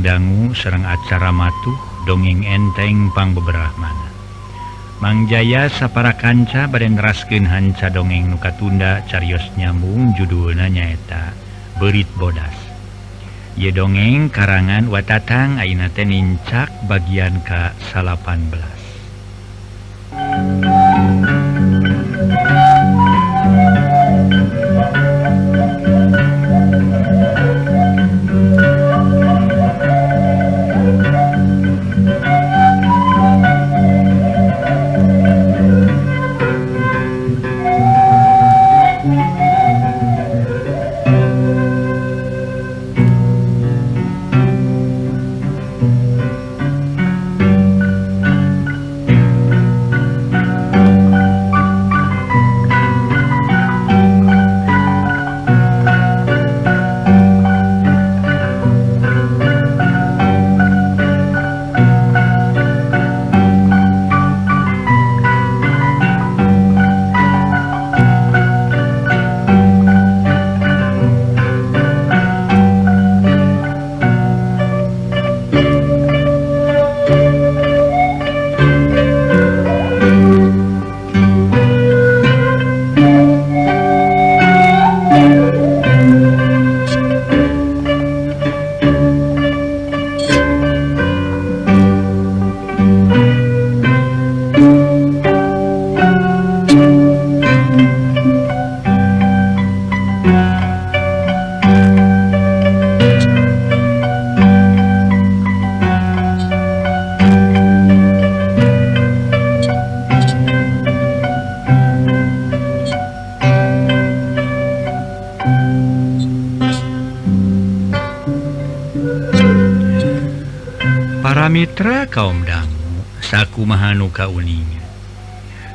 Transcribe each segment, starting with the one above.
dangu Serang acara matuh dongeng entengpang beberapamana Mangjaya sapara kanca badenrasken hanca dongeng nuka tunda carios nyambung judul nanyaeta berit bodas. Ye dongeng karangan watatang Ainaten nincak bagian ka 18 Mitra kaum dangu saku Mahanuka uninya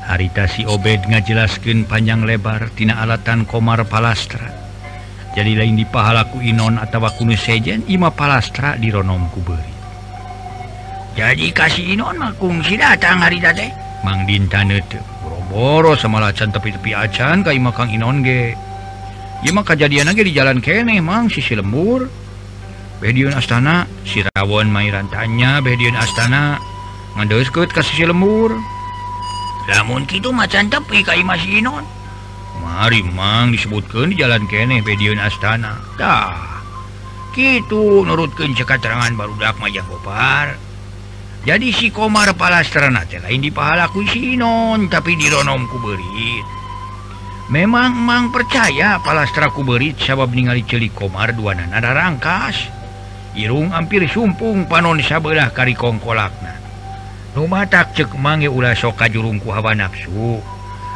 haritasi obed ngajelaskan panjang lebar tina alatan Komar Palastra. Jadi lain di pahalaku Inon atau kuno sejen Ima Palastra di Ronom kuberi. Jadi kasih Inon makung si datang hari tadi Mang Dinta nete boro-boro sama lacan tepi-tepi acan kai makang Inon ge. Ima kejadian lagi di jalan kene mang sisi lembur. Bedion Astana Sirawon Mairantanya Bedion Astana ngadeukeut ka sisi lemur Namun kita macan tepi kai Imah Sinon. Mari mang disebutkan di jalan keneh Bedion Astana. Kita nurutkan nurutkeun cek baru barudak majang kopar. Jadi si Komar Palastrana teh ini dipahala ku tapi dironom ku Berit. memang mang percaya Palastra ku Berit, sabab ningali celik Komar duanana rangkas Irung hampir sumpung panon sabelah kari kongkolakna. Rumah tak cek mange ulah soka jurungku hawa nafsu.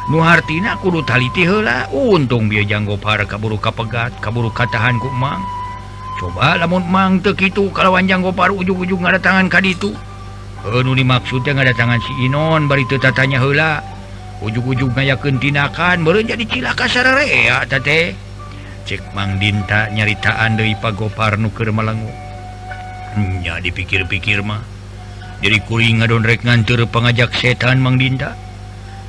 Nuhartina kudu taliti hela untung dia janggo para kaburu kapegat kaburu katahan ku Mang. coba lamun Mang teu kitu kalawan janggo par ujung-ujung ngadatangan ka ditu. Anu dimaksudnya ngadatangan si Inon bari teu tatanya heula. Ujung-ujung ngayakeun tinakan meureun jadi cilaka sararea teh cek mang dinta nyaritaan deui pagopar nu keur malengu hanya dipikir-pikir mah. Jadi kuring ngadonrek ngantur pengajak setan Mang Dinda.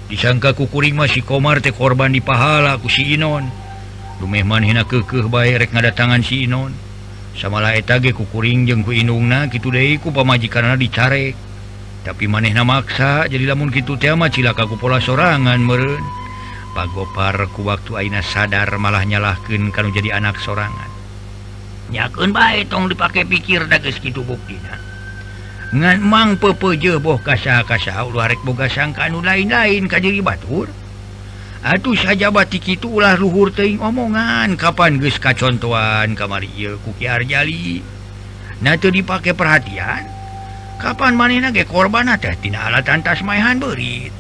Disangka kukuring masih komar teh korban di pahala aku si Inon. Lumehman hina kekeh bae rek ngadatangan si Inon. Samalah eta ge kukuring jeung ku inungna kitu deui ku pamajikanna dicarek. Tapi manehna maksa jadi lamun kitu teh mah cilaka ku pola sorangan meureun. Pagopar ku waktu aina sadar malah nyalahkeun kanu jadi anak sorangan. nyaken baik tong dipakai pikir dages gitu buktina ngan mang pepeje boh kasa kasa ulah rek boga sangka anu lain-lain ka diri batur. Atuh sajabatik itu ulah luhur teing omongan kapan geus kacontoan kamari ieu ku Ki Arjali nah teu dipake perhatian kapan manehna ge korban teh tina alatan tasmaihan beurit.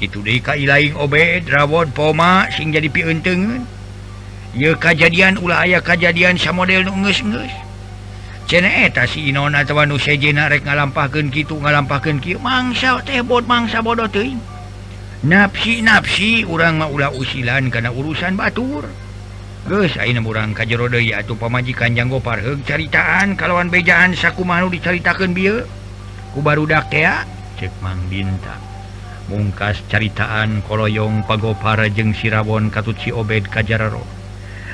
Kitu deui ka ilaing obed rawon poma sing jadi pieuteungeun Ye kejadian ulah aya kejadian sa model nunges ceeta eh, si rek ngalampahkan gitu ki mangsa tebot mangsa bodoh te. nafsi nafsi urang mau maulah usilan karena urusan Batur. Kurang kajro atau pemajikan janggo parheg caritaan kalauwan bejaan saku mau diceritakan bi ku baru dak cek mang bintang mungkas caritaan koloyong pagopara jeung Sirabon katut si Obed Kajararo.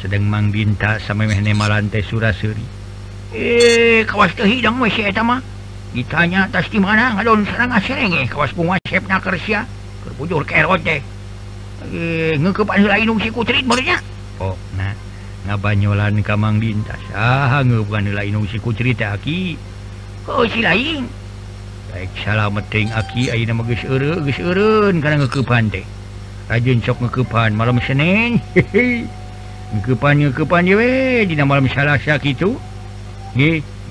sedang Mang Binta sama lantai Surasuri. Eh kawas kehidang masih etama ditanya atas di mana ngadon serang asreng eh. Kawas penguasep na kersia kerbujur kerot deh eh, eh ngekepan lain si kutrit barunya oh nah ngabanyolan ka Mang Binta sah ngekepan lain si kutrit eh, aki? Oh si lain. Baik salamet ting aki. Ayeuna mah geus eureun geus eureun kana ngeukepan teh. Rajin sok ngeukepan malam Senin. Hehehe kepanpanwe malam salahya itu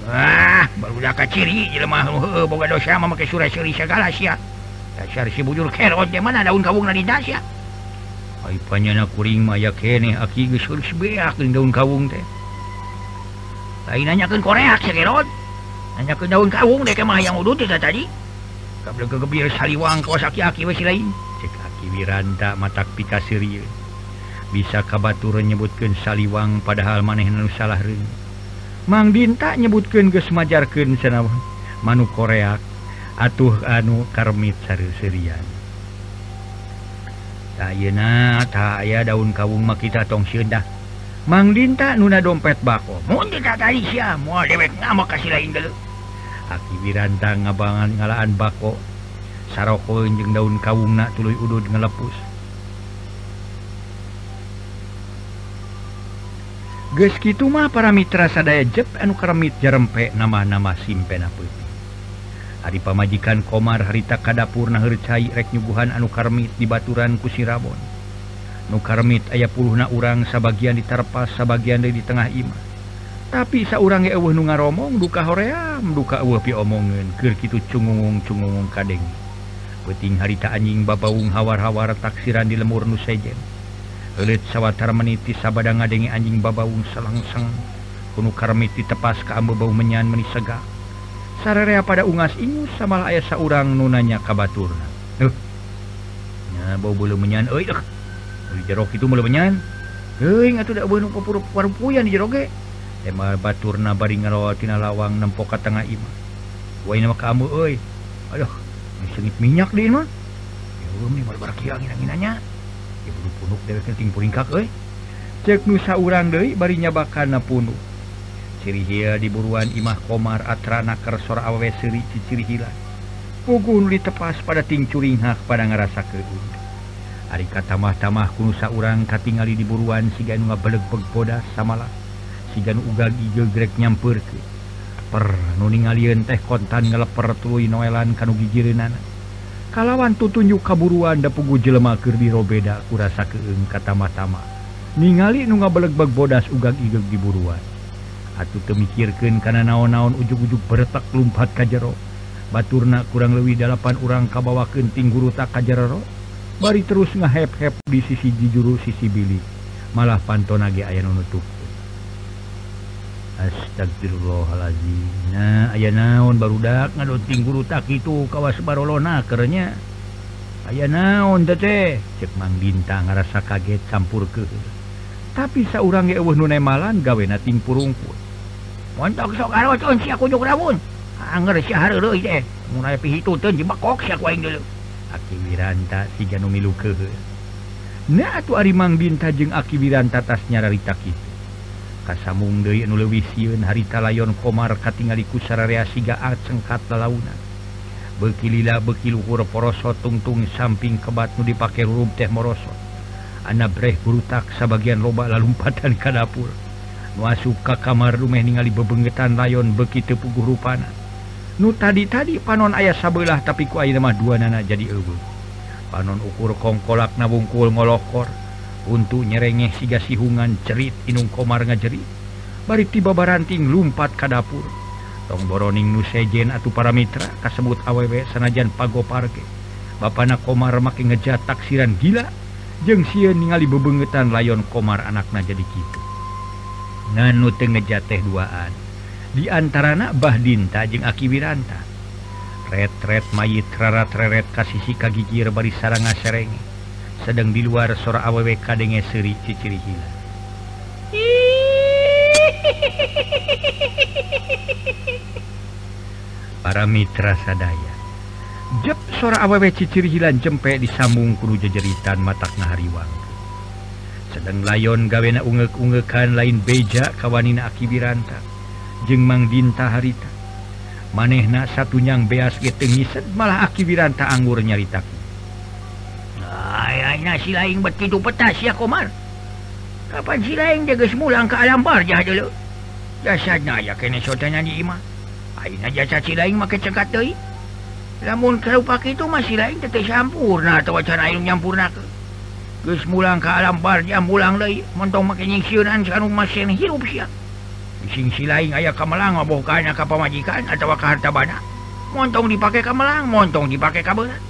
ah baru ciri jelemah oh, boga dosa memakai surat seri segala sia dasar si bujur kerot di mana daun kawung di dasya Aipanya panyana kuring maya kene aki gesur sebeak dengan daun kawung teh. Lain nanyakan korea si kerot. Nanyakan daun kawung deh kemah yang udut itu tadi. Kabel kegebir saliwang kawas aki aki wes lain. Cek aki wiranta matak pika serius. bisa kabatur nyebutkan saliwang padahal maneh nu salah ring Mang Dinta nyebutkan gesmajarkan sena Manu Koreak atuh anu karmit sari serian Ayeuna tak aya daun kawung mah kita tong sieundah. Mang Dinta nuna dompet bako. Mun kita tadi sia moal dewek ngamuk kasih lain dulu Aki Wiranta ngabangan ngalaan bako. Sarokoeun jeung daun kawungna tuluy udud ngelepus. Gemah para Mitra sadaya Jep anu keremit jarempe nama-nama simpen hari pamajikan Komar harita kadapurna hercai rek nyuguhan anu Karmit di baturan kusirabon. Nu Karmit aya na urang sabagian diterpas sebagian dari di tengah Imah tapi seorang ewe nu ngaromong duka hoream duka pi omongen ker gitu cungung cungung kadeng peting harita anjing babaung hawar-hawar taksiran di lemur nusejen elit sawwatara meniti sabada ngadenge anjing babaung selangseng kuno karmiti tepas ke ambebau menyan menisega sararea pada ungas ingus sama ayah saurang nunanya kabatur eh ya bau bulu menyan. Euy deh jerok itu mulai menyan. Euy atuh da beunuh papurup warpuyan di jerok ema baturna bari ngalawa tina lawang nempo ka tengah imah wa mah kamu euy. Aduh sengit minyak di mah ya umi malah barakiang angin-anginannya punuk deweting puring kakek cek nusa urang Dei barinya bakana punuk. Cirihia di buruan Imah Komar atrana kersor awe seri ciciri hilang pugun ditepas pada tingcuringhak pada ngerasa keun Arika tamah-tamah kunusa urang katingali di buruan siganu ngabeleg-beg bodas samalah siganu ugal ijegrek nyamper ke per nuning alien teh kontan ngeleper tuluy noelan kanu gijirinana kalawan tutunjuk kaburuan dapugu jelemaker dirobeda kurasa keeng kata-tama ningali nu ngabelegbag bodas ugag igeg diburuan atuh temikirkan karena naon-naon ujug-ujug beretak lumpat kajjaro Baturna kurang lebih delapan urang kabawa kenting guru tak kajjarro bari terus ngahep-hep di sisi jijuru sisi Billy malah pantonage aya nunutup astagfirullahalazi nah aya naon barudak ngadoting guru tak itu kawas barolona kerenya aya naon tete cek mang bintang ngerasa kaget campur ke. Tapi seorang ge eueuh nu nemalan gawe nating purungkul montok sok arocon si aku juk rabun. Ah, anger si hareureui teh. Mun aya pihituteun jebakok si aku aing deuleu Aki Wiranta siga nu milukeun. Nah atuh ari Mang Binta jeung Aki Wiranta tas nyararita kitu. kasamung Dewi nulewiun harita layon Komar katinggaliku sararea siga cengkat lalauna bekilila bekiluhur poroso tungtung samping kebat nu dipakai rum teh moroso. Anak breh burutak sebagian loba lalumpatan ke dapur. Masuk ke kamar rumah ningali bebengetan layon begitu puguh rupana. Nu tadi tadi panon ayah sabelah tapi ku air mah dua nana jadi ebu panon ukur kongkolak nabungkul ngolokor. untuk nyerengeh siga sihungan cerit inung komar ngajerit. Bari tiba baranting lumpat ka dapur. Tong boroning nu sejen atuh para mitra kasebut awewe sanajan pago parke bapana komar make ngejat taksiran gila jeng sieun ningali bebengetan layon komar anakna jadi kitu. Nganu teu ngejat teh duaan. Di antarana Bah Dinta jeung Aki Wiranta. Retret mayit rarat reret kasisi kagigir bari saranga serenge sedang di luar sora awewe kadenge seri ciciri hila para mitra sadaya. Jeb sora awewe ciciri hilan jempe disambung kudu jejeritan matak ngahariwang sedang layon gawena ungek-ungekan lain beja kawanina akibiranta. Jeng mang dinta harita. Manehna satunyang beas geteng ngised malah akibiranta anggur nyaritaku si lain begitu peta si komar Kapan si lain jaga semulang ke alam barjah dulu? Jasadnya ya kena sotana di imah. Aina jasad si lain maka cekat doi. Lamun kalau pakai itu masih lain tetap sempurna atau wacana ilmu nyampurna ke? Gus mulang ke alam barjah mulang doi Mentong makin nyingsiunan sarung masin hirup siap Sing si lain ayah kamelang bohkan ke pemajikan atau ke harta bana. Montong dipakai kamelang, montong dipakai kabelan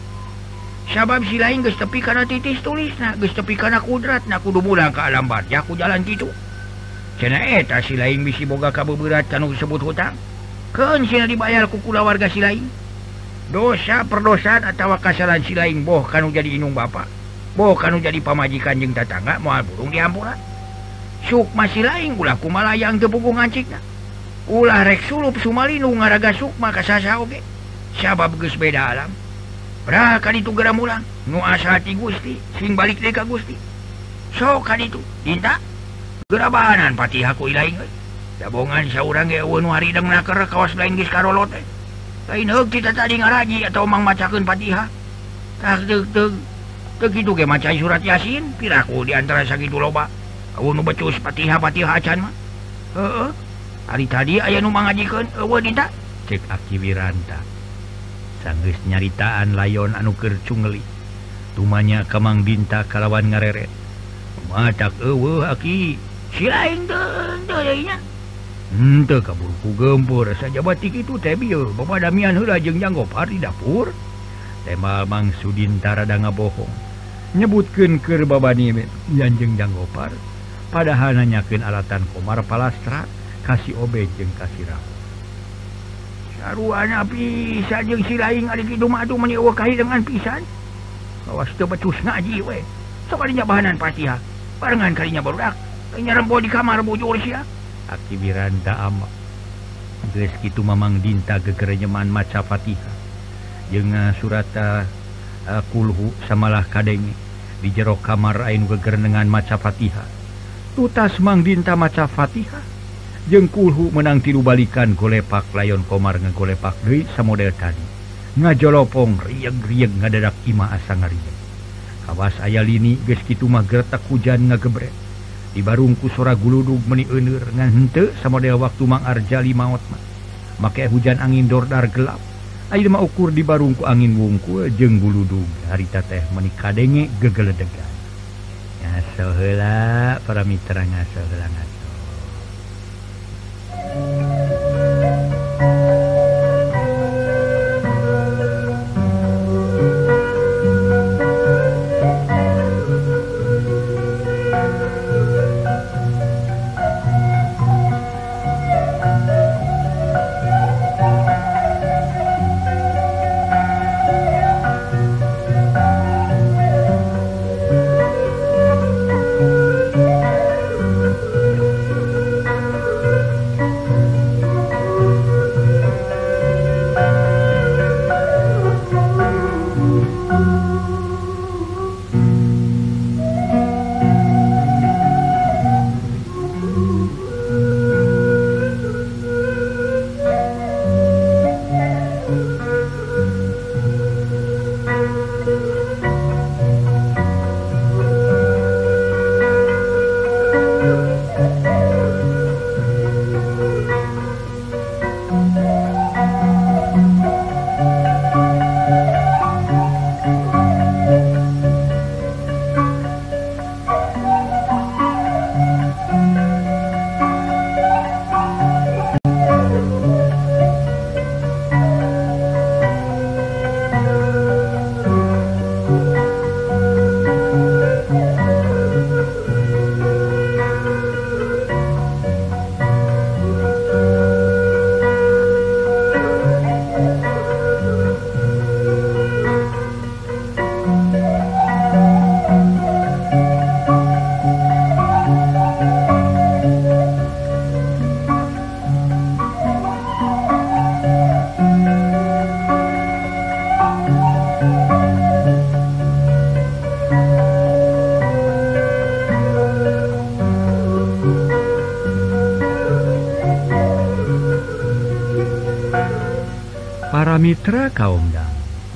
sabab si lain tepi karena titis tulis nah tepi karena kudrat na kudu mudah ke alam alambat ya aku jalan gitu cenaeta eh, si lain bisi boga kabuberat kan disebut hutang? Ke sina dibayar ku kula warga si lain. Dosa perdosan atau kesalahan si lain boh kan jadi inung bapak. Boh kan jadi pamajikan jeng tetangga moal burung diampunan Sukma si lain gula kumala yang tepukung ngancik nah ulah rek sulup sumalinu ngaraga sukma kasasa oge. Sabab geus beda alam. itu geramulan nuasati Gusti sing balik deka Gusti. So kan itu minta gerabanan pati aku gabongan kawas lain eh. lain kita tadi ngaraji atau Mang macakan Fatihah begitu nah, maca surat Yasin piraku diantara sakit loba. Becus Fatihah Fatihah can hari tadi aya nu ngajikan cek aktiviranta sanggus nyaritaan layon anuker cungeli. Tumanya Kamang Dinta kalawan ngareret mata kaburku gempur. Saja batik itu tebil Bapak Damian Hulajeng Janggopar di dapur. Temal mang Mangsu Dintaradanga ngabohong. Nyebutkan ke babani Yanjeng Janggopar. Padahananyakin alatan Komar Palastra. Kasih obejeng kasih rapat Saruana pisah jeung si lain adik hidung madu menyewa kahi dengan pisan. Awas teu becus ngaji we. Sakalinya bahanan Fatihah. Barengan kalinya barudak. Kalinya rembo di kamar bujur sia. Aki Wiranda ama. Geus kitu Mamang Dinta gegerenyeman maca Fatihah. Jeung surata uh, ah, kulhu samalah kadenge di jero kamar aing gegerenengan maca Fatihah. Tutas Mang Dinta maca Fatihah. jengkulhu menang tiru balikan golepak layon komar ngegolepak Dwi samodel tadi. Ngajolopong rieg-rieg ngadadak ima asa ngarieg kawas aya lini geskitu mah gertak hujan ngagebrek di barungku sora guludug meni euneur ngahente samodel waktu Mang Arjali maot mah. Make hujan angin dordar gelap. Ayeuna mah ukur di barungku angin wungkul jeung guludug. Harita teh meni kadenge gegeledegan ngasoheula para mitra ngasoheula Thank you.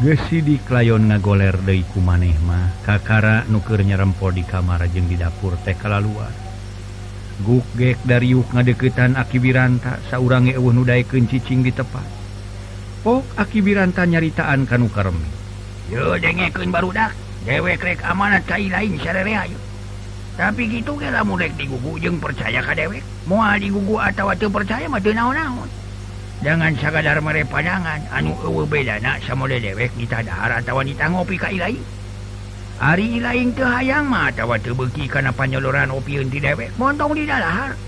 gesi di klayon ngagoler Deiku manehmah kakara nuker nyerempo di kamar jeng di dapur tekala luar gukgek dari yuk ngadeketan akibiranta saurange eueuh nu daekeun cicing di tepat. Pok akibiranta nyaritaan kanu karemi yo dengekeun barudak dewek rek amanat cai lain sarerea tapi gitu ge lamun rek digugu jeung percaya ka dewek. Moal digugu atawa teu percaya mah teu naon-naon. jangan sadar mere panangan anu beda sama dewek ditadaharatawan ditang ngopi ka hari lain kehaang matawa tebeki karena panyeluran opiun di dewek montong di dahar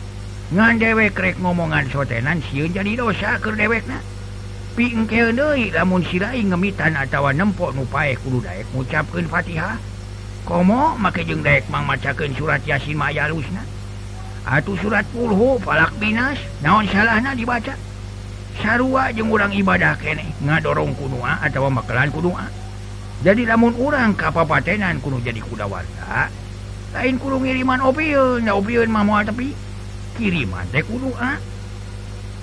ngan dewek rek ngomongan sotenan siun jadi dosa ke dewek na pingke deui lamun sira ngemitan atawa nempok nu pae kudu daek ngucapkeun Fatihah. Komo make jeung daek mangmacakeun surat Yasin maya lusna. Atuh surat pulhu falak binas naon salahna dibaca? Sarua jeung urang ibadah kene ngadorong kunua atau makalan kunua. Jadi lamun urang kapapatenan kuno jadi kuda warga lain kudu ngiriman opiun ya opiun mah moal tepi kiriman teh kudu ah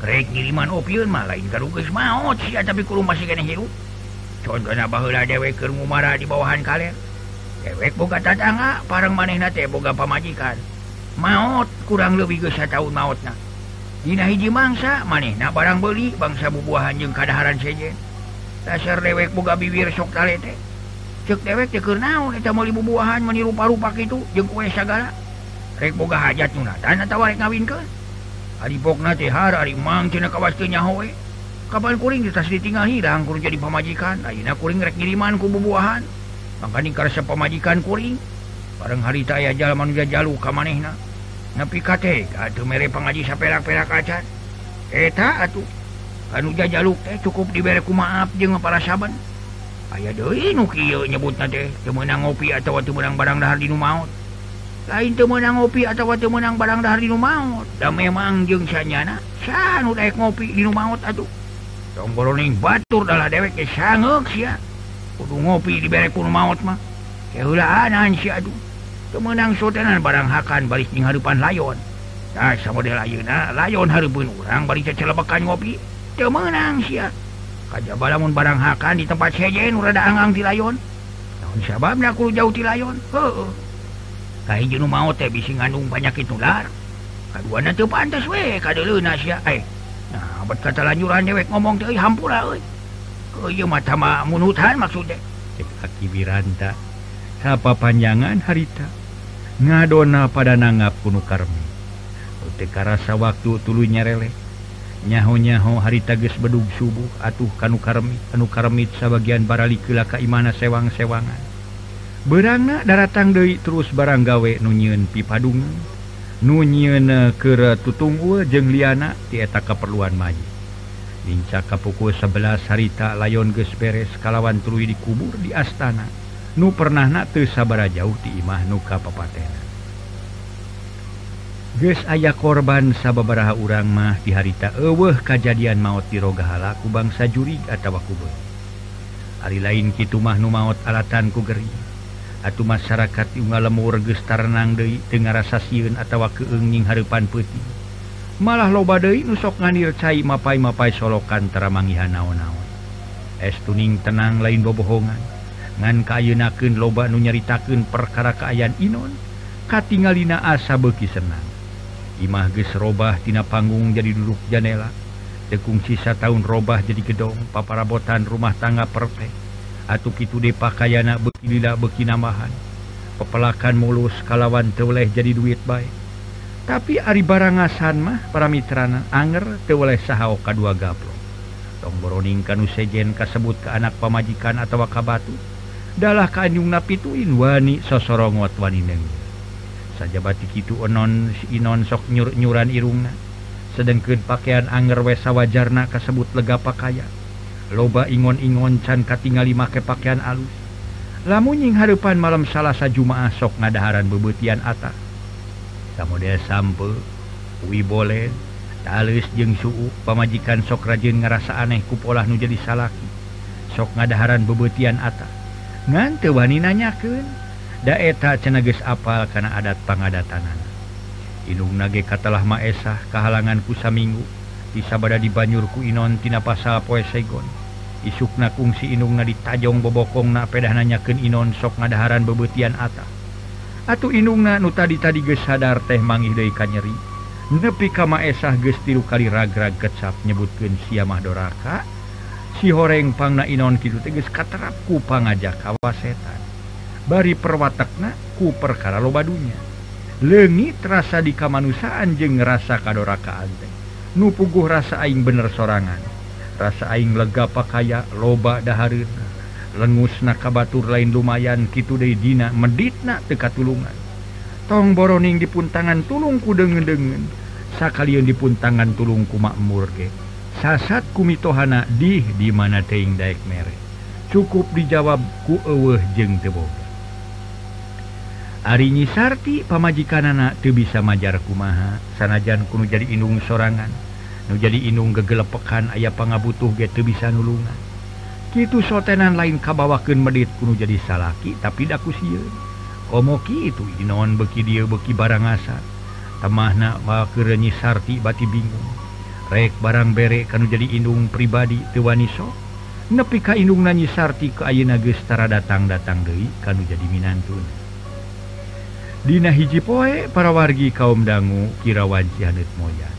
rek ngiriman opiun mah lain karugeus maot oh, sia tapi kudu masih kene hirup. Contohna baheula dewek keur ngumara di bawahan kaler. Dewek boga tatangga parang manehna teh boga pamajikan. Maot kurang lebih geus tahun mautna Dina hiji mangsa maneh na barang beli bangsa bubuahan jeung kadaharan sejen dasar dewek buka bibir sok talete cek dewek ceker naon eta meuli bubuahan meni rupa-rupa kitu jeung kue sagala. Rek boga hajat nuna dan atawa rek ngawinkeun ari bokna teh har ari mang cenah kawastu nyaho we. Kapan kuring geus ditinggal hirang kuring jadi pamajikan. Ayeuna kuring rek ngiriman ku bubuahan. Mangka ningkar pamajikan kuring bareng harita aya jalan manusia jalu ka manehna napi katek atuh mere pengaji saperak-perak acan eta eh, atuh. Anuja jaluk teh cukup dibereku maaf jeung para saban aya deui nu kieu nyebutna teh teu meunang ngopi atawa teu meunang barang dahar di nu maot lain teu meunang ngopi atawa teu meunang barang dahar di nu maot da memang jeung sanyana sanu daek ngopi di nu maot atuh tomboloning batur dalah dewek teh sangeuk sia. Kudu ngopi dibere ku maot mah. Keulaan si aduh kemenang sotenan barang Hakan balik Hapan layon. Nah, model Ayuna layon Harpun urang balikkan ngopi. Menang Kajbalamun barang Hakan di tempat sejen udagang di layon. Tahun sababnya aku jauh di layon. Kajinu mau teh bisi ngandung penyakit ular kaguana tuh pantas we kade leunas ya eh nah abad kata lanjuran dewek ngomong teh hampura euy ke ieu mata mah munutan maksudnya cek aki biranta. Apa panjangan harita? ngadona pada nangap kuno Karmi. Utekarasa waktu tulu nyarele. Nyaho-nyaho hari tagis bedug subuh atuh kanu Karmi. Anu karmit sabagian barali baralikila kaimana sewang-sewangan. Berangna daratang deui terus barang gawe nunyiun pipadung. Nunyiun keur tutunggu jeung liana ti eta keperluan maju Inca ka pukul 11 harita layon gesperes kalawan tulu dikubur di astana. nu pernah nate sabara jauh di imah nuka papatena Ges aya korban sababaraha urang mah di harita eweh kajadian maut di tirogahalaku bangsa jurig atau kubur Ari lain kitu mah Nu maut alatan ku geri. Atau masyarakat juga lemur gestarang De tengah rasa siun atau keenging harepan putih malah lobade nusok nganir cair mapai-mapai solokan teramangihan naon-naon. Es tuning tenang lain bobohongan. ngan kayunaken loba nu nyaritaken perkara keayaan Inon katingalina asa beki senang. Imah ges robah tina panggung jadi duduk janela. Tekung sisa tahun robah jadi gedong paparabotan rumah tangga pertek atuh itu de pakaiana bekilila bekinamahan pepelakan mulus kalawan teweleh jadi duit baik tapi Ari barang ngasan mah para mitrana anger teweleh sahao kadua gaplo tong boroning kanu sejen kasebut ke anak pamajikan atau kabatu. dalah kanyung napituin wani sosorongot wani neng. Saja batik itu onon si Inon sok nyur-nyuran irungna. Sedengkeun pakaian anger wesa wajarna kasebut lega pakaya. Loba ingon-ingon can katingali make pakaian alus. Lamun nying harapan malam salahsa Jumaah sok ngadaharan bebetian atas kamu dia sampe wi boleh Talis jeung suhu pemajikan sok rajin ngerasa aneh kupolah nu jadi salaki. Sok ngadaharan bebetian atas ngante wani nanyaken daeta ceneges apal karena adat pangadaatanan Inung nage katalah Maesah kehalangan kusa minggu disabada di Banyurku Inontina pasal poe Saigon. Isukna kungsi Inung na ditajong bobokong na pedah nanyaken Inon sok ngadaharan bebetian Atta. Atuh inung na nu tadi tadi ge sadar teh mangih mangidai kanyeri nepi kama Esah gestilu kali ragrag kecap nyebutken siamah doraka sihoreng pang na Inon Kidul teges katerap ku pangajak kawasetan bari perwatakna ku perkara lo badunya lengi terasa di kamanusiaan jeng ngerasa kadorakaan teh. Nu puguh rasa aing bener sorangan. Rasa aing lega pakaya loba lengus na kabatur lain lumayan kitu deui dina meditna teu katulungan. Tong boroning dipuntangan tulungku ku deungen-deungen sakalian dipuntangan tulungku makmur ge sasat kumitohana di dimana teing Daek merek cukup dijawab kuweh jeng teboga Arinyi Sarti pamajikan anak tuh bisa majar kumaha. Sanajan kuno jadi inung sorangan nu jadi inung gegelepekan ayah pangabutuh gitu bisa nulungan. Gitu sotenan lain kabawaken medit kuno jadi salaki tapi daku siun komoki itu Inon beki dia beki barang asa temahna wa kerenyi Sarti bati bingung. rek barang berek kan jadi inung pribadi Tewaniso nepi ka inung nanyi sarti ke Ayeuna Gestara datang-datang Dewi kan jadi Minantun Dina hiji poe para wargi kaum dangu kirawan Cihanut moyan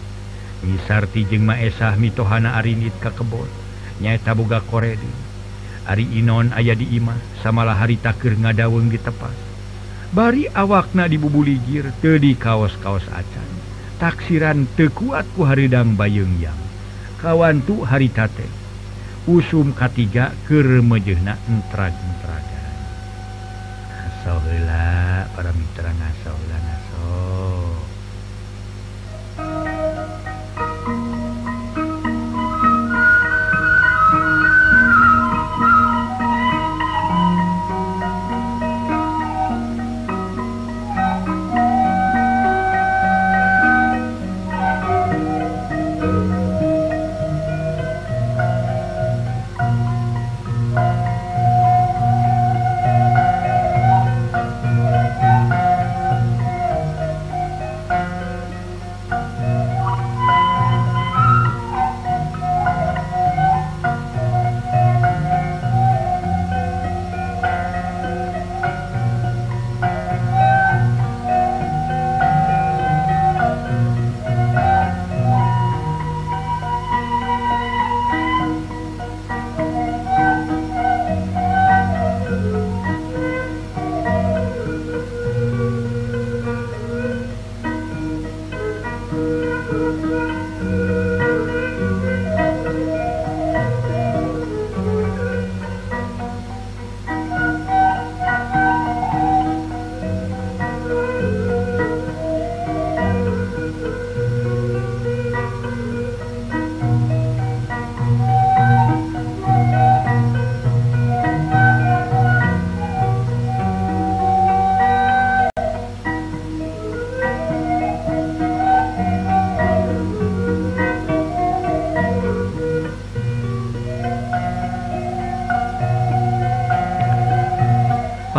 Nisarti jeung Maesah mitohana Arinit ka kebon. Nyaeta boga koredi Ari Inon ayah di Imah samalah hari takir ngadaweng di tepas. Bari awakna dibubuligir tedi kaos-kaos acan. taksiran tekuatku Haridang bayeng yang. Kawan Bayungyang hari tate. Usum ketiga kemejehna entra-entraga asallah para mitra ngasal.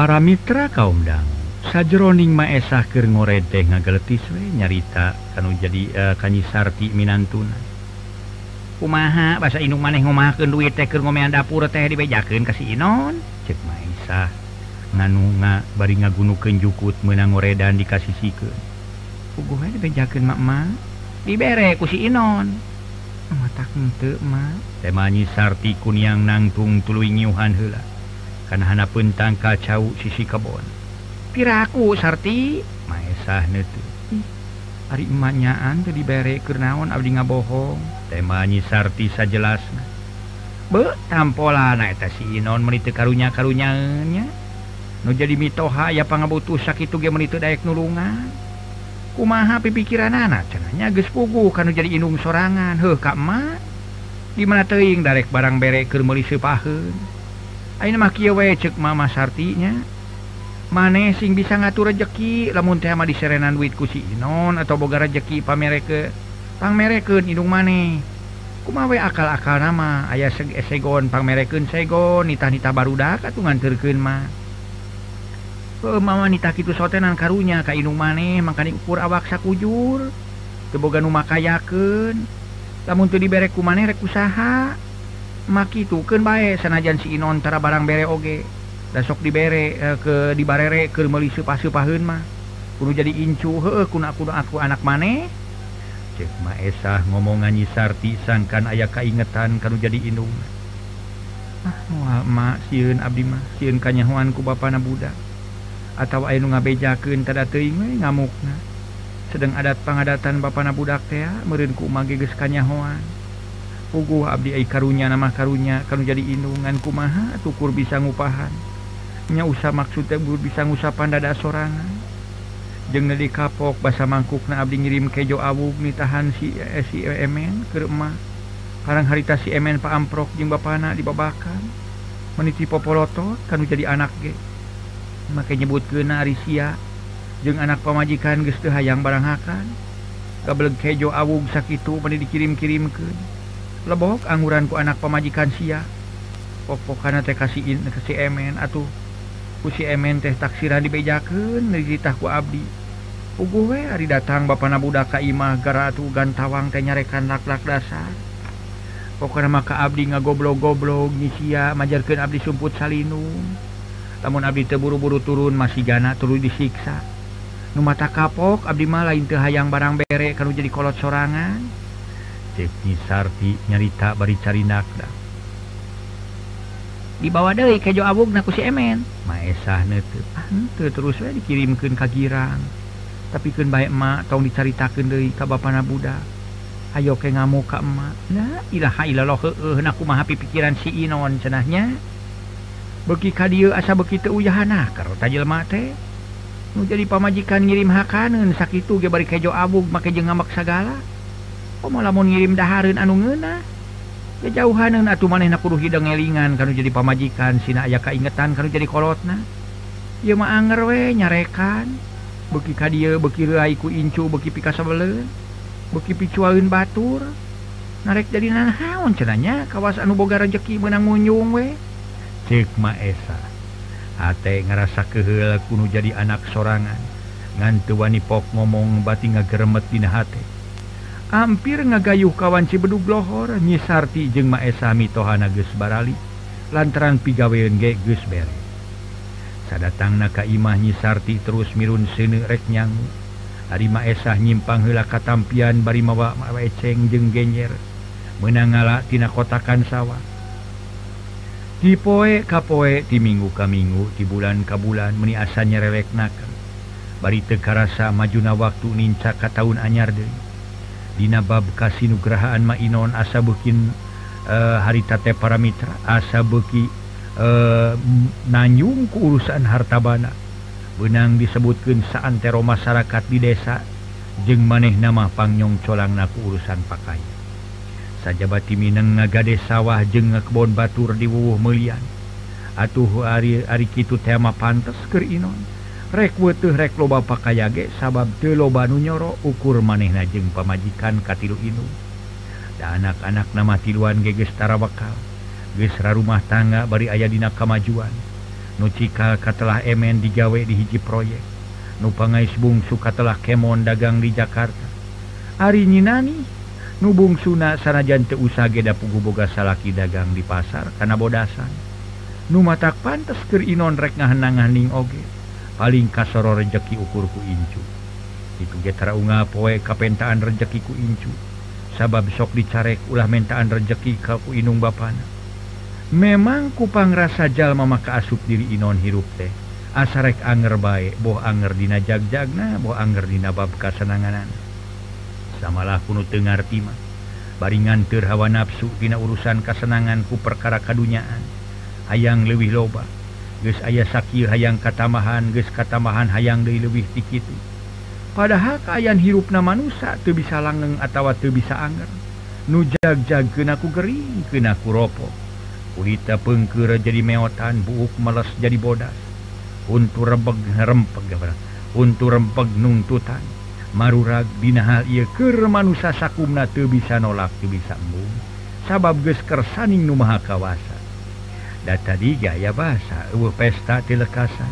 para mitra kaum dang sajroning Maesah ke ngore teh ngageletiswe nyarita kan jadi eh, uh, kanyisarti Minantuna kumaha bahasa inung maneh ngomahken duit teh ngomean dapur teh dibejaken kasih Inon? Cek Maesah nganunga bari ngagunu jukut menang ngoredan dikasih sikeun puguh we dibejakeun mak ma dibere ku si Inon. Mata henteu ma. Teh manyisarti kuniang nangtung tuluy ngiuhan heula. karena pun tangka cau sisi kebon. Piraku sarti. Maesah harimanyaan tuh diberre kenaon Abdi ngabohong. Temanyi sarti sa jelas be tampola naeta si non menit karunya karunyanya nu jadi mitoha ya pangabutuh sakit ge menit dayak nulungan. Kumaha pipikiran anak cenanya geus puguh kanu jadi inung sorangan. Heh kak emak di mana teing darek barang bere keur meuli seupaheun Eh, cek mama sartinya mane sing bisa ngatur rezeki lamun tema di Serenan duit kusi Inon atau boga rejeki pamereke. Pangmereken hidung maneh kumawe akal-akal nama ayah eh, segon pangmereken segon nita-nita barudak atuh nganterkeun mah eh, oh, mama nita kitu sotenan karunya ka indung maneh makani ukur awak sakujur teu boga nu makayakeun. Lamun teu dibere ku maneh rek usaha maki tuken baik sanajan si Inontara barang bere oge. Dasok diberre e, eh, ke dibarere ke melisu pasu pahun mah. Perlu jadi incu he kun aku aku anak maneh cek Maesah ngomongan nyisarti sangkan ayah kaingetan kalau jadi Indung. Ah, siun Abdi mah siun kanyahuanku Bapak Nabuda atau Ayu ngabejakeun tada teuing eh, ngamukna sedang adat pengadatan Bapak Nabudak teh ah, meureun ku mage geus kanyahoan pugu Abdi karunya nama karunya kalau jadi inungan kumaha tukur bisa ngupahannya usah maksud tebur bisa ngusapan dada sorangan. Jeng di kapok basa mangkuk na Abdi ngirim kejo awu nitahan si eh, si eh, emen ke rumah karang harita si emen pak amprok jeng bapana dibabakan. Meniti popoloto kan jadi anak ge. Make nyebut ke Arisia jeng anak pemajikan geste hayang baranghakan kabel kejo awu sakitu meni dikirim-kirim ke lebok angguranku anak pemajikan sia. Pokok karena teh kasihin ke si emen atuh. Ku emen teh taksirah dibejakeun rizitahku abdi. Uguh hari datang ba nabudak ka imah gara tuh gantawang teh nyarekan laklak dasar. Pokoknya maka abdi ngagoblog-goblog nisia majarkan abdi sumput salinung. Namun abdi teburu-buru turun masih gana turun disiksa. Nu mata kapok abdi mah lain teu hayang barang bere kalau jadi kolot sorangan. Sarti nyarita bari cari nakda dibawa dari kejo abuk naku si emen. Maesah nete terus we dikirimkan kagirang tapi kan baik emak tong dicaritakan dari ka bapak nabuda ayo ke ngamu ka emak. Nah ilaha ilallah heeh naku maha pikiran si inon cenahnya. Beki kadio asa begitu teu uyahana karo tajil mate nu jadi pamajikan ngirim hakaneun sakitu ge bari kejo abuk make jeung ngamak sagala. lamun ngirim daharun anu ngena kejauhan atuh maneh nakuruh hidang ngelingan kalau jadi pamajikan Sina aya kaingetan kalau jadi kolotna. Ya ma anger we nyarekan beki ka dia beki ku incu beki pika sebele beki picualin batur narek jadi nanahaun cenanya kawas anu boga rejeki menang ngunyung we. Cek ma esa ate ngerasa kehel kuno jadi anak sorangan ngan wani pok ngomong bati ngageremet dina hati hampir ngagayuh kawan si Cibedug lohor nyisarti jeung Maesa mitohana Ges Barali lantaran pigaweun ge Ges bere. Sadatang na kaimah nyisarti terus mirun sene rek nyangu. Ari Maesa nyimpang heula katampian bari mawa eceng jeung genyer. meunang ngala tina kotakan sawah. Di poe ka poe ti minggu ka minggu ti bulan ka bulan meni asa nyerelek. Bari teu karasa majuna waktu ninca ka taun anyar deui Dinabab Kasinugrahaan Mainon asa bukin uh, eh, haritate para Mitra asa beki uh, eh, nanyum ke urusan hartabana benang disebutkan saantero masyarakat di desa jeng maneh nama Pangyong colang naku urusan pakai. Sajabati Minang ngagade sawah jeng kebon Batur di Wuuh Melian atuh Ari Ari Kitu tema pantas ke Inon rek weteh rek loba pakayage sabab te loba nyoro ukur maneh najeng pamajikan katilu inu. Dan anak-anak nama tiluan gegestara bakal gesra rumah tangga bari ayah dina kemajuan nucikal katelah emen digawe di hiji proyek nupangais bungsu katelah kemon dagang di Jakarta. Ari nyinani nubung Suna sanajan teusa geda puguboga salaki dagang di pasar karena bodasan. Nu matak pantes ke Inon rek ngahananganing oge. paling kasoro rejeki ukurku incu. Itu getara unga poe kapentaan rejekiku incu. Sabab sok dicarek ulah mentaan rejeki kaku inung bapana. Memang kupang rasa jalma maka asup diri inon hirup teh. Asarek anger baik boh anger dina jagjagna boh anger dina bab kasenanganan. Samalah kuno tengar tima baringan ter hawa nafsu dina urusan kasenangan ku perkara kadunyaan. Hayang lewih loba. guys ayah sakit hayang katamahan guys katamahan hayang dari lebih dikit. Padahal keayaan hirupna manusia nusa tuh bisa langeng atau tuh bisa anger. Nujag-jag kenaku gering kenaku rokok kulita pengkera jadi meotan buuk meles jadi bodas. Untuk rebeg rempeg untuk rempeg nuntutan marurag bina hal ia kermanusa sakumna tuh bisa nolak tuh bisa embung. Sabab geus kersaning nu maha kawasa. data dijaya bahasa pesta tilekasa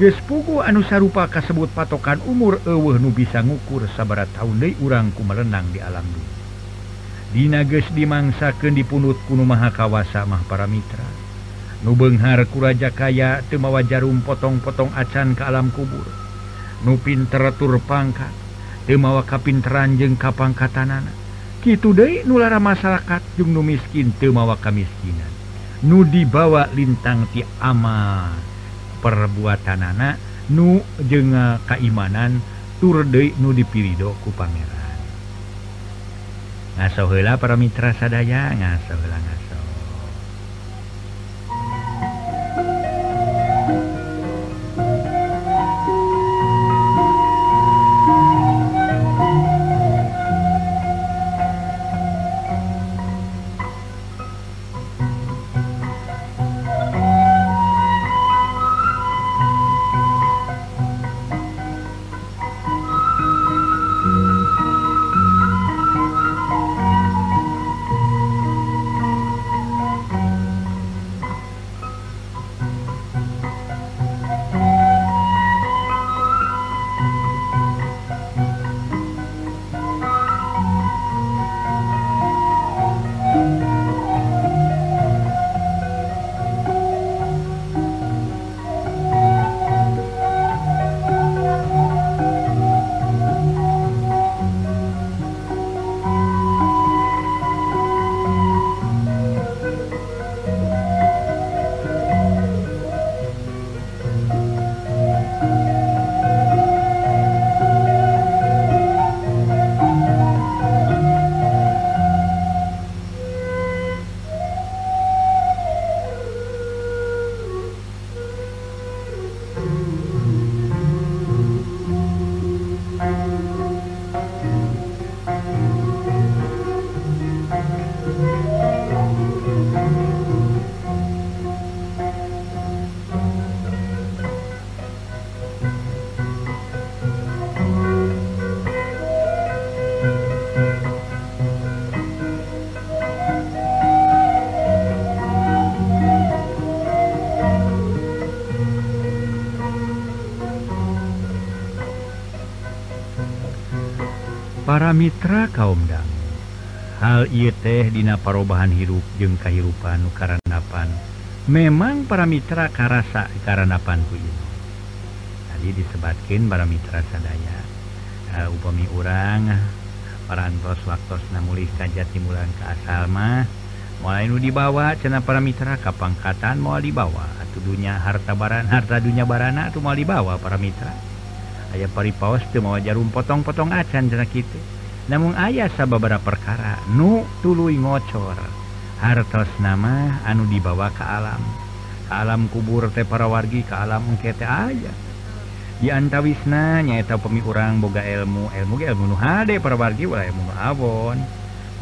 gespugu anu sarupa kasebut patokan umur ewe nu bisa ngukur sababat tahun urangku merenang di alam dunia. Dinages dimangsaken dipunut kuno maha kawasa mah para mitra nubenghar kuraja kaya temawa jarum potong-potong acan ke alam kubur. Nupin teratur pangkat temawa kapinteran jeng kapangkatanana gitu deh nulara masyarakat jung nu miskin temawa kemiskinan nu dibawa lintang ti amal perbuatan anak nu jenga keimanan tur nu dipirido ku pangeran. Ngasohela para mitra sadaya ngasohela ngaso para mitra kaum dang. Hal I teh dina perubahan hirup jeung kahirupan karenapan memang para mitra karasa karanapan ku tadi disebatkan para mitra sadaya. Uh, upami urang parantos waktu namulih kajati timulan ke asalma mulai nu dibawa cena para mitra kapangkatan mau dibawa. Atau dunya harta baran harta dunya barana atau mau dibawa para mitra aya pari paus tuh mau jarum potong-potong acan jenak itu namun ayah sababara perkara nu tulu ngocor hartos nama anu dibawa ke alam. Ke alam kubur teh para wargi ke alam kete aja dianta Wisna nyaeta pemi kurang boga ilmu ilmu ilmu Hde para wargi wala ilmu Abon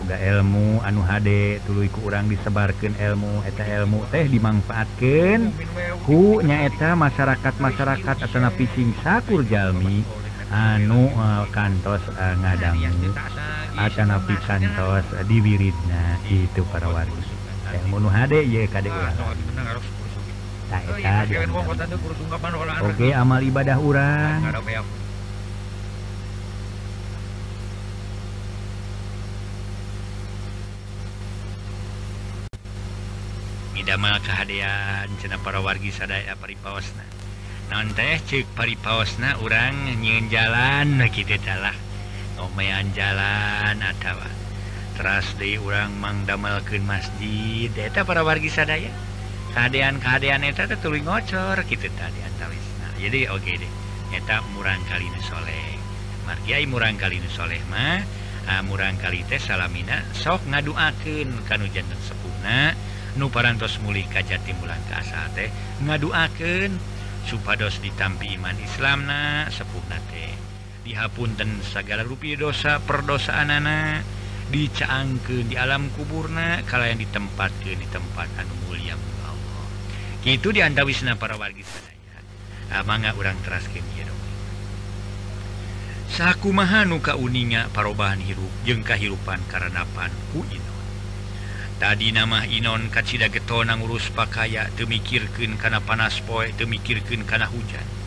Oga ilmu anu HD tuluiku urang disebarkan ilmu eta ilmu teh dimanfaatkan hunyaeta masyarakat masyarakat atau napi sing sakur Jami anu uh, kantos e, uh, ngadang akan napi kantos uh, e, di wiridna itu para warga. Ilmu nu HD ya kade urang Oke amal ibadah urang. damel kehaan cena para wargi sadaya paripaosna. Non teh cek paripaosna orang nyiin jalan kita gitulah ngomean jalan atawa teras di orang mang damelkeun masjid. Eta para wargi sadaya. Keadaan-keadaan eta teh tuluy ngocor kitu tadi antawisna jadi oke okay deh. Eta murang kali soleh. Mar kiai murang kali soleh mah ah, murang kali teh salamina sok ngaduakeun kanu janten sepuna nu parantos mulih kajjati bulan keasa teh. Ngaduaken supados ditampi iman Islamna sepuh sepuhnate dihapunten segala rupi dosa perdosaan anak dicaangke di alam kuburna kalian yang tempat di tempat anu mulia Allah. Itu diantawisna para wargi sadaya. Ah, Amanga urang teraskeun ieu sakumaha nu kauninga parobahan hirup jeung kahirupan karenapan ku ieu tadi nama Inon kacita getona ngurus pakaya temikirkan karena panas poe temikirkan karena hujan.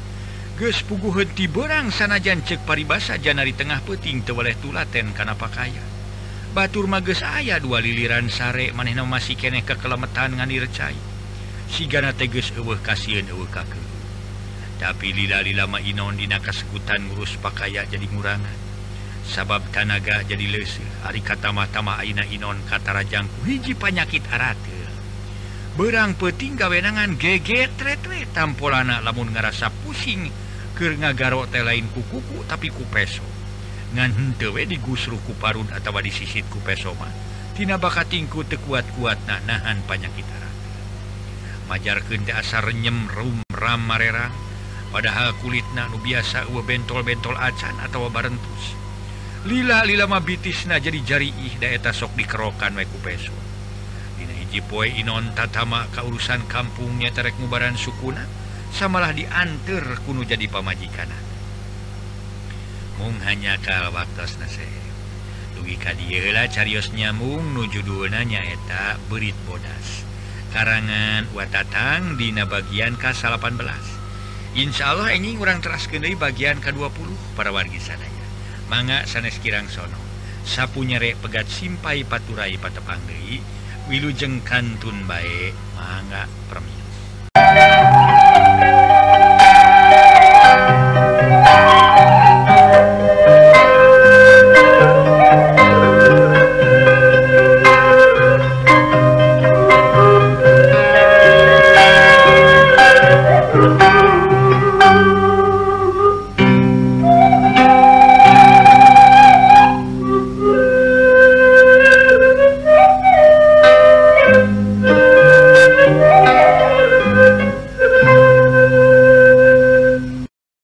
Ges pugu heti berang sanajan cek paribasa janari tengah peting tewaleh tulaten karena pakaya Batur mages ayah dua liliran sare maneh masih keneh kekelemetan ngani recai Sigana teges eueuh kasihan eueuh kake Tapi lila-lila ma Inon dina kasekutan ngurus pakaya jadi murangan sabab tanaga jadi lesil hari kata-matama Aina Inon katarajangku hiji panyakit arate. Berang peting kawenangan GG tampol anak lamun ngerasa pusing. Ke ngagaro teh lain kukuku tapi ku peso. Ngan hentewe digusru ku parun atau di sisit ku peso mah. Tina bakatingku tekuat-kuat na nahan panyakit arate. Majar kente asar nyem rum ram marerang. Padahal kulit na nu biasa uwe bentol-bentol acan atau barentus lila lilama bitis na jadi jari ih daeta sok dikerokan waiku peso. Dina hiji poe Inon tatama kauurusan kampungnya terek mubaran sukuna samalah diantar kuno jadi pamajikanan mung hanya kal waktu nase dugi kadilah carios nyamung nuju duna nyaeta berit bodas. Karangan watatang dina bagian ke 18 Insya Allah ini kurang teras kendai bagian ke-20 para wargi sana manga sanes kirang sono sapu nyerek pegat simpai paturai patepangdei wilujeng kantun bae manga permi Thank you.